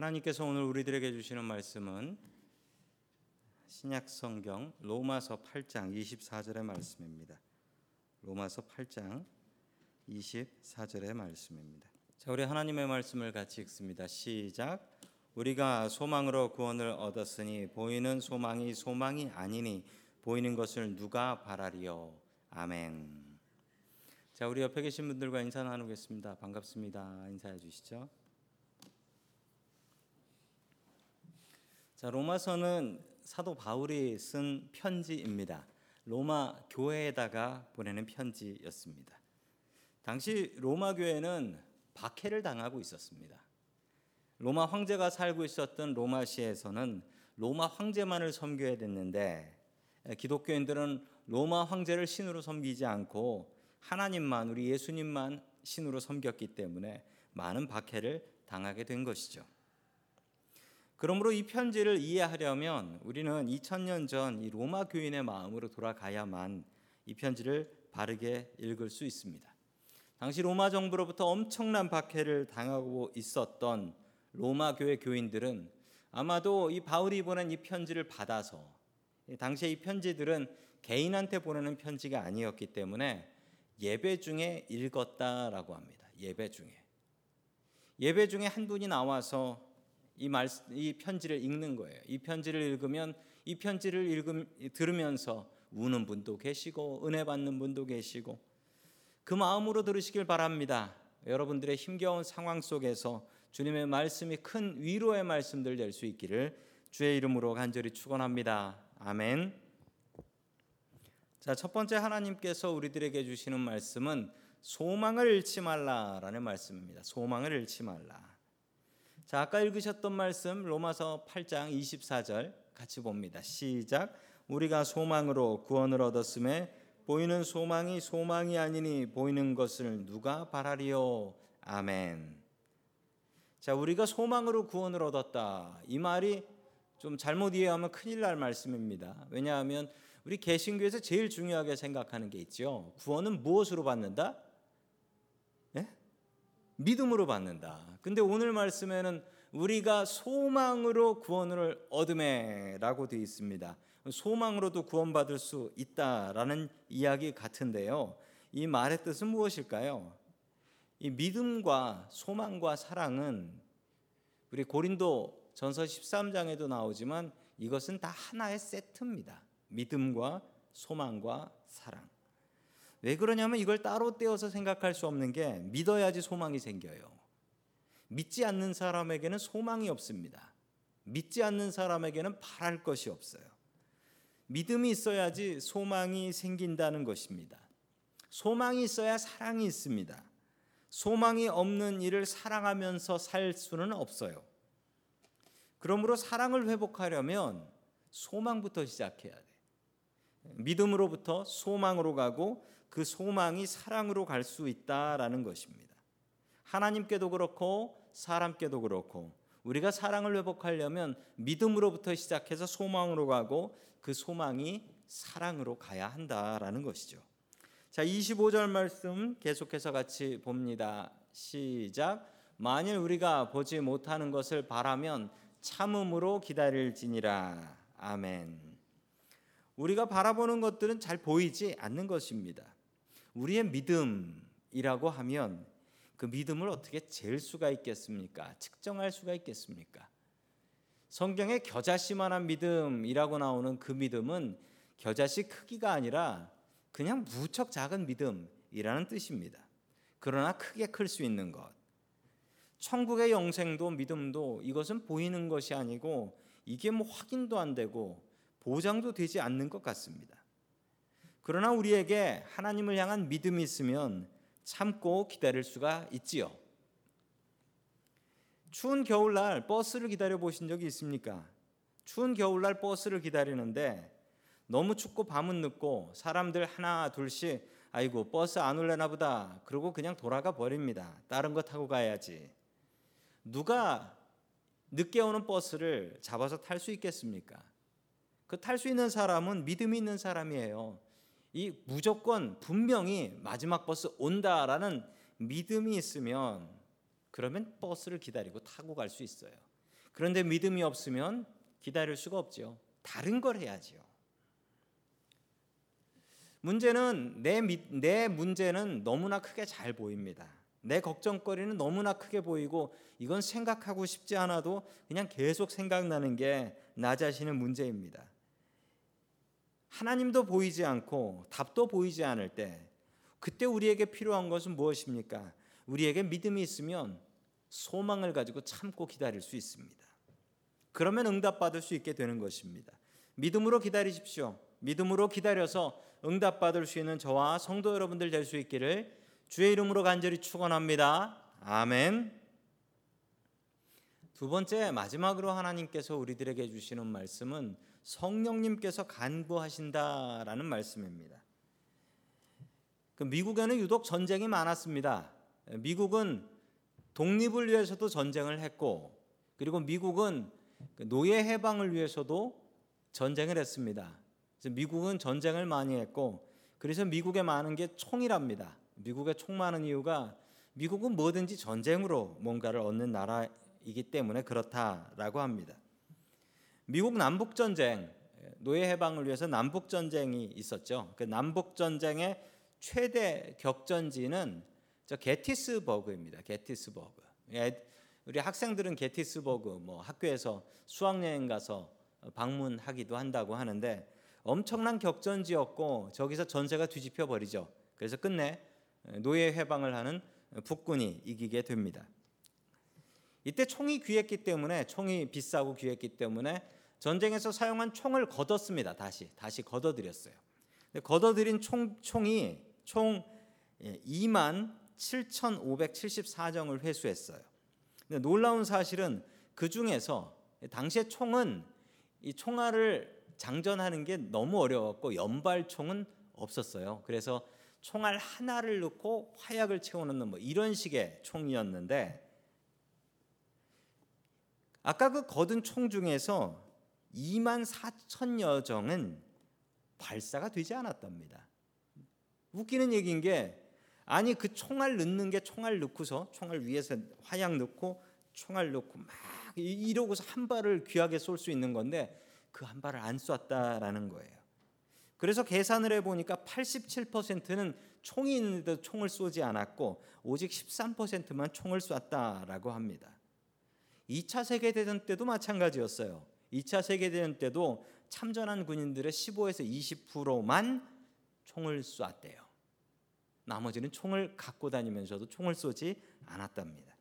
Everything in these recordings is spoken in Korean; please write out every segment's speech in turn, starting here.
하나님께서 오늘 우리들에게 주시는 말씀은 신약 성경 로마서 8장 24절의 말씀입니다. 로마서 8장 24절의 말씀입니다. 자, 우리 하나님의 말씀을 같이 읽습니다. 시작. 우리가 소망으로 구원을 얻었으니 보이는 소망이 소망이 아니니 보이는 것을 누가 바라리요. 아멘. 자, 우리 옆에 계신 분들과 인사 나누겠습니다. 반갑습니다. 인사해 주시죠. 자, 로마서는 사도 바울이 쓴 편지입니다. 로마 교회에다가 보내는 편지였습니다. 당시 로마 교회는 박해를 당하고 있었습니다. 로마 황제가 살고 있었던 로마시에서는 로마 황제만을 섬겨야 됐는데 기독교인들은 로마 황제를 신으로 섬기지 않고 하나님만 우리 예수님만 신으로 섬겼기 때문에 많은 박해를 당하게 된 것이죠. 그러므로 이 편지를 이해하려면 우리는 2000년 전 이 로마 교인의 마음으로 돌아가야만 이 편지를 바르게 읽을 수 있습니다. 당시 로마 정부로부터 엄청난 박해를 당하고 있었던 로마 교회 교인들은 아마도 이 바울이 보낸 이 편지를 받아서 당시에 이 편지들은 개인한테 보내는 편지가 아니었기 때문에 예배 중에 읽었다라고 합니다. 예배 중에. 예배 중에 한 분이 나와서 이 말, 이 편지를 읽는 거예요. 이 편지를 읽으면 이 편지를 읽음, 들으면서 우는 분도 계시고 은혜 받는 분도 계시고 그 마음으로 들으시길 바랍니다. 여러분들의 힘겨운 상황 속에서 주님의 말씀이 큰 위로의 말씀들 될 수 있기를 주의 이름으로 간절히 축원합니다. 아멘. 자, 첫 번째 하나님께서 우리들에게 주시는 말씀은 소망을 잃지 말라라는 말씀입니다. 소망을 잃지 말라. 자, 아까 읽으셨던 말씀 로마서 8장 24절 같이 봅니다. 시작. 우리가 소망으로 구원을 얻었음에 보이는 소망이 소망이 아니니 보이는 것을 누가 바라리요. 아멘. 자, 우리가 소망으로 구원을 얻었다. 이 말이 좀 잘못 이해하면 큰일 날 말씀입니다. 왜냐하면 우리 개신교에서 제일 중요하게 생각하는 게 있죠. 구원은 무엇으로 받는다? 믿음으로 받는다. 근데 오늘 말씀에는 우리가 소망으로 구원을 얻음에라고 되어 있습니다. 소망으로도 구원받을 수 있다라는 이야기 같은데요. 이 말의 뜻은 무엇일까요? 이 믿음과 소망과 사랑은 우리 고린도 전서 13장에도 나오지만 이것은 다 하나의 세트입니다. 믿음과 소망과 사랑. 왜 그러냐면 이걸 따로 떼어서 생각할 수 없는 게 믿어야지 소망이 생겨요. 믿지 않는 사람에게는 소망이 없습니다. 믿지 않는 사람에게는 바랄 것이 없어요. 믿음이 있어야지 소망이 생긴다는 것입니다. 소망이 있어야 사랑이 있습니다. 소망이 없는 일을 사랑하면서 살 수는 없어요. 그러므로 사랑을 회복하려면 소망부터 시작해야 돼. 믿음으로부터 소망으로 가고 그 소망이 사랑으로 갈 수 있다라는 것입니다. 하나님께도 그렇고 사람께도 그렇고 우리가 사랑을 회복하려면 믿음으로부터 시작해서 소망으로 가고 그 소망이 사랑으로 가야 한다라는 것이죠. 자, 25절 말씀 계속해서 같이 봅니다. 시작. 만일 우리가 보지 못하는 것을 바라면 참음으로 기다릴지니라. 아멘. 우리가 바라보는 것들은 잘 보이지 않는 것입니다. 우리의 믿음이라고 하면 그 믿음을 어떻게 잴 수가 있겠습니까? 측정할 수가 있겠습니까? 성경에 겨자씨만한 믿음이라고 나오는 그 믿음은 겨자씨 크기가 아니라 그냥 무척 작은 믿음이라는 뜻입니다. 그러나 크게 클 수 있는 것. 천국의 영생도 믿음도 이것은 보이는 것이 아니고 이게 뭐 확인도 안 되고 보장도 되지 않는 것 같습니다. 그러나 우리에게 하나님을 향한 믿음이 있으면 참고 기다릴 수가 있지요. 추운 겨울날 버스를 기다려 보신 적이 있습니까? 추운 겨울날 버스를 기다리는데 너무 춥고 밤은 늦고 사람들 하나 둘씩 아이고 버스 안 올래나 보다 그러고 그냥 돌아가 버립니다. 다른 거 타고 가야지. 누가 늦게 오는 버스를 잡아서 탈 수 있겠습니까? 그 탈 수 있는 사람은 믿음이 있는 사람이에요. 이 무조건 분명히 마지막 버스 온다라는 믿음이 있으면 그러면 버스를 기다리고 타고 갈 수 있어요. 그런데 믿음이 없으면 기다릴 수가 없죠. 다른 걸 해야지요. 문제는 내, 내 문제는 너무나 크게 잘 보입니다. 내 걱정거리는 너무나 크게 보이고 이건 생각하고 싶지 않아도 그냥 계속 생각나는 게 나 자신의 문제입니다. 하나님도 보이지 않고 답도 보이지 않을 때 그때 우리에게 필요한 것은 무엇입니까? 우리에게 믿음이 있으면 소망을 가지고 참고 기다릴 수 있습니다. 그러면 응답받을 수 있게 되는 것입니다. 믿음으로 기다리십시오. 믿음으로 기다려서 응답받을 수 있는 저와 성도 여러분들 될 수 있기를 주의 이름으로 간절히 축원합니다. 아멘. 두 번째 마지막으로 하나님께서 우리들에게 주시는 말씀은 성령님께서 간구하신다라는 말씀입니다. 그 미국에는 유독 전쟁이 많았습니다. 미국은 독립을 위해서도 전쟁을 했고 그리고 미국은 그 노예 해방을 위해서도 전쟁을 했습니다. 그래서 미국은 전쟁을 많이 했고 그래서 미국에 많은 게 총이랍니다. 미국에 총 많은 이유가 미국은 뭐든지 전쟁으로 뭔가를 얻는 나라이기 때문에 그렇다라고 합니다. 미국 남북 전쟁 노예 해방을 위해서 남북 전쟁이 있었죠. 그 남북 전쟁의 최대 격전지는 저 게티스버그입니다. 게티스버그. 예, 우리 학생들은 게티스버그 뭐 학교에서 수학여행 가서 방문하기도 한다고 하는데 엄청난 격전지였고 저기서 전세가 뒤집혀 버리죠. 그래서 끝내 노예 해방을 하는 북군이 이기게 됩니다. 이때 총이 귀했기 때문에 총이 비싸고 귀했기 때문에 전쟁에서 사용한 총을 걷었습니다. 다시 다시 걷어들였어요. 걷어들인 총 총이 총 2만 7,574정을 회수했어요. 근데 놀라운 사실은 그 중에서 당시에 총은 이 총알을 장전하는 게 너무 어려웠고 연발총은 없었어요. 그래서 총알 하나를 넣고 화약을 채워넣는 뭐 이런 식의 총이었는데 아까 그 거둔 총 중에서 2만 4천여 정은 발사가 되지 않았답니다. 웃기는 얘기인 게 아니 그 총알 넣는 게 총알 넣고서 총알 위에서 화약 넣고 총알 넣고 막 이러고서 한 발을 귀하게 쏠 수 있는 건데 그 한 발을 안 쐈다라는 거예요. 그래서 계산을 해 보니까 87%는 총이 있는데도 총을 쏘지 않았고 오직 13%만 총을 쐈다라고 합니다. 2차 세계 대전 때도 마찬가지였어요. 2차 세계 대전 때도 참전한 군인들의 15에서 20%만 총을 쐈대요. 나머지는 총을 갖고 다니면서도 총을 쏘지 않았답니다.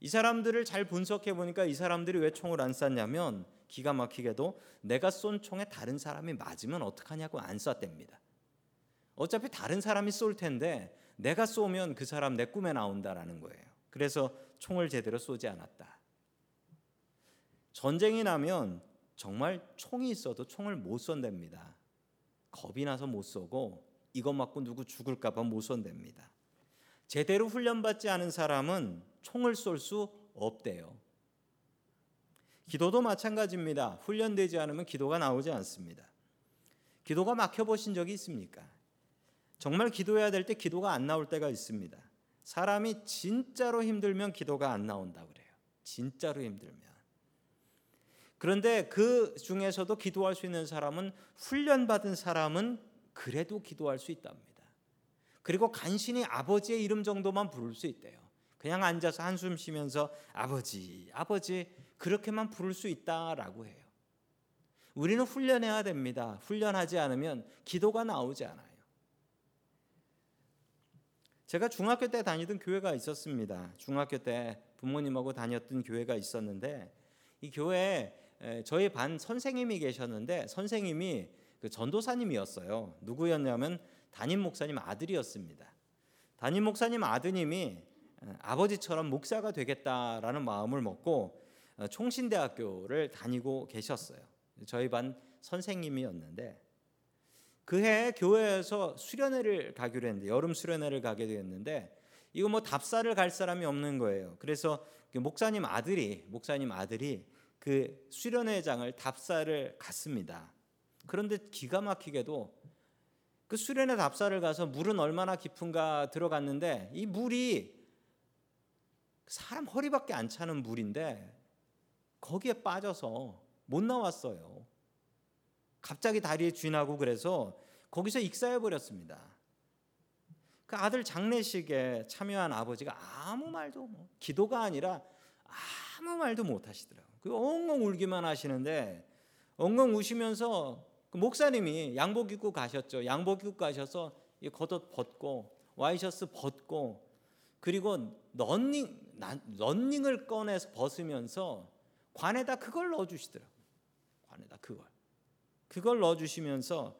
이 사람들을 잘 분석해 보니까 이 사람들이 왜 총을 안 쐈냐면 기가 막히게도 내가 쏜 총에 다른 사람이 맞으면 어떡하냐고 안 쐈답니다. 어차피 다른 사람이 쏠 텐데 내가 쏘면 그 사람 내 꿈에 나온다라는 거예요. 그래서 총을 제대로 쏘지 않았다. 전쟁이 나면 정말 총이 있어도 총을 못 쏜답니다. 겁이 나서 못 쏘고 이것 맞고 누구 죽을까봐 못 쏜답니다. 제대로 훈련받지 않은 사람은 총을 쏠 수 없대요. 기도도 마찬가지입니다. 훈련되지 않으면 기도가 나오지 않습니다. 기도가 막혀 보신 적이 있습니까? 정말 기도해야 될 때 기도가 안 나올 때가 있습니다. 사람이 진짜로 힘들면 기도가 안 나온다 그래요. 진짜로 힘들면. 그런데 그 중에서도 기도할 수 있는 사람은 훈련받은 사람은 그래도 기도할 수 있답니다. 그리고 간신히 아버지의 이름 정도만 부를 수 있대요. 그냥 앉아서 한숨 쉬면서 아버지, 아버지 그렇게만 부를 수 있다라고 해요. 우리는 훈련해야 됩니다. 훈련하지 않으면 기도가 나오지 않아요. 제가 중학교 때 다니던 교회가 있었습니다. 중학교 때 부모님하고 다녔던 교회가 있었는데 이 교회에 저희 반 선생님이 계셨는데 선생님이 그 전도사님이었어요. 누구였냐면 담임 목사님 아들이었습니다. 담임 목사님 아드님이 아버지처럼 목사가 되겠다라는 마음을 먹고 어, 총신대학교를 다니고 계셨어요. 저희 반 선생님이었는데 그해 교회에서 수련회를 가기로 했는데 여름 수련회를 가게 되었는데 이거 뭐 답사를 갈 사람이 없는 거예요. 그래서 그 목사님 아들이 목사님 아들이 그 수련회장을 답사를 갔습니다. 그런데 기가 막히게도 그 수련회 답사를 가서 물은 얼마나 깊은가 들어갔는데 이 물이 사람 허리밖에 안 차는 물인데 거기에 빠져서 못 나왔어요. 갑자기 다리에 쥐나고 그래서 거기서 익사해 버렸습니다. 그 아들 장례식에 참여한 아버지가 아무 말도 뭐 기도가 아니라 아무 말도 못 하시더라고요. 그 엉엉 울기만 하시는데 엉엉 우시면서 그 목사님이 양복 입고 가셨죠. 양복 입고 가셔서 겉옷 벗고 와이셔츠 벗고 그리고 런닝 런닝을 꺼내서 벗으면서 관에다 그걸 넣어 주시더라고요. 관에다 그걸. 그걸 넣어 주시면서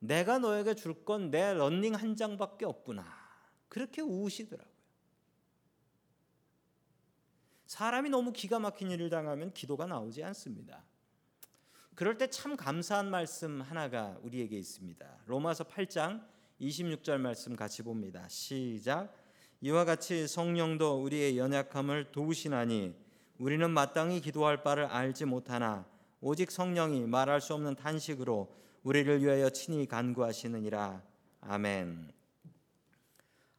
내가 너에게 줄 건 내 런닝 한 장밖에 없구나. 그렇게 우시더라고요. 사람이 너무 기가 막힌 일을 당하면 기도가 나오지 않습니다. 그럴 때 참 감사한 말씀 하나가 우리에게 있습니다. 로마서 8장 26절 말씀 같이 봅니다. 시작. 이와 같이 성령도 우리의 연약함을 도우시나니 우리는 마땅히 기도할 바를 알지 못하나 오직 성령이 말할 수 없는 탄식으로 우리를 위하여 친히 간구하시느니라. 아멘.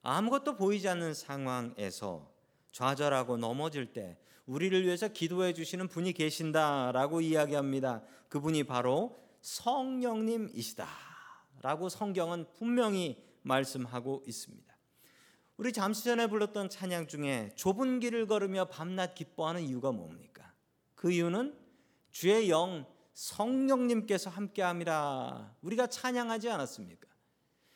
아무것도 보이지 않는 상황에서 좌절하고 넘어질 때 우리를 위해서 기도해 주시는 분이 계신다라고 이야기합니다. 그분이 바로 성령님이시다라고 성경은 분명히 말씀하고 있습니다. 우리 잠시 전에 불렀던 찬양 중에 좁은 길을 걸으며 밤낮 기뻐하는 이유가 뭡니까? 그 이유는 주의 영 성령님께서 함께함이라 우리가 찬양하지 않았습니까?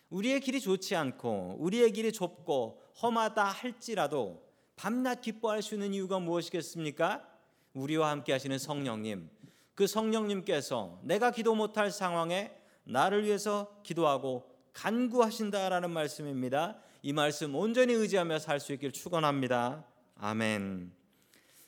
우리의 길이 좋지 않고 우리의 길이 좁고 험하다 할지라도 밤낮 기뻐할 수 있는 이유가 무엇이겠습니까? 우리와 함께 하시는 성령님. 그 성령님께서 내가 기도 못할 상황에 나를 위해서 기도하고 간구하신다라는 말씀입니다. 이 말씀 온전히 의지하며 살 수 있길 축원합니다. 아멘.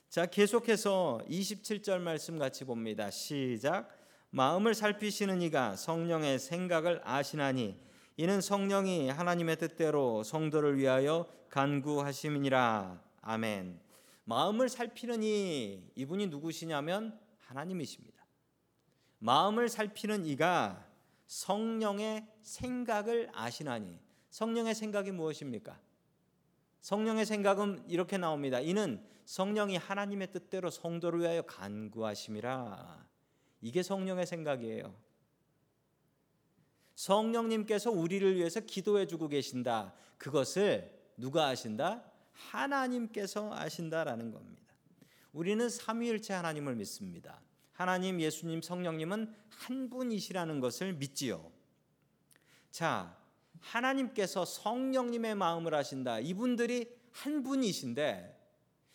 자, 계속해서 27절 말씀 같이 봅니다. 시작. 마음을 살피시는 이가 성령의 생각을 아시나니 이는 성령이 하나님의 뜻대로 성도를 위하여 간구하심이니라. 아멘. 마음을 살피는 이 이분이 누구시냐면 하나님이십니다. 마음을 살피는 이가 성령의 생각을 아시나니 성령의 생각이 무엇입니까? 성령의 생각은 이렇게 나옵니다. 이는 성령이 하나님의 뜻대로 성도를 위하여 간구하심이라. 이게 성령의 생각이에요. 성령님께서 우리를 위해서 기도해 주고 계신다. 그것을 누가 아신다? 하나님께서 아신다라는 겁니다. 우리는 삼위일체 하나님을 믿습니다. 하나님, 예수님, 성령님은 한 분이시라는 것을 믿지요. 자, 하나님께서 성령님의 마음을 아신다. 이분들이 한 분이신데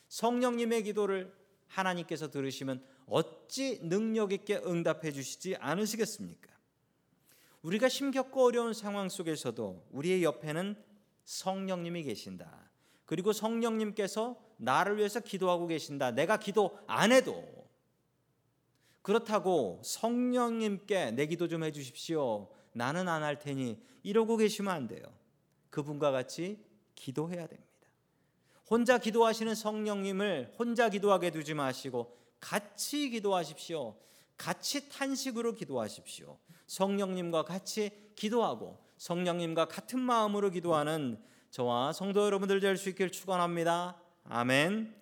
성령님의 기도를 하나님께서 들으시면 어찌 능력 있게 응답해 주시지 않으시겠습니까? 우리가 힘겹고 어려운 상황 속에서도 우리의 옆에는 성령님이 계신다. 그리고 성령님께서 나를 위해서 기도하고 계신다. 내가 기도 안 해도 그렇다고 성령님께 내 기도 좀 해주십시오. 나는 안 할 테니 이러고 계시면 안 돼요. 그분과 같이 기도해야 됩니다. 혼자 기도하시는 성령님을 혼자 기도하게 두지 마시고 같이 기도하십시오. 같이 탄식으로 기도하십시오. 성령님과 같이 기도하고 성령님과 같은 마음으로 기도하는 저와 성도 여러분들 될 수 있길 축원합니다. 아멘.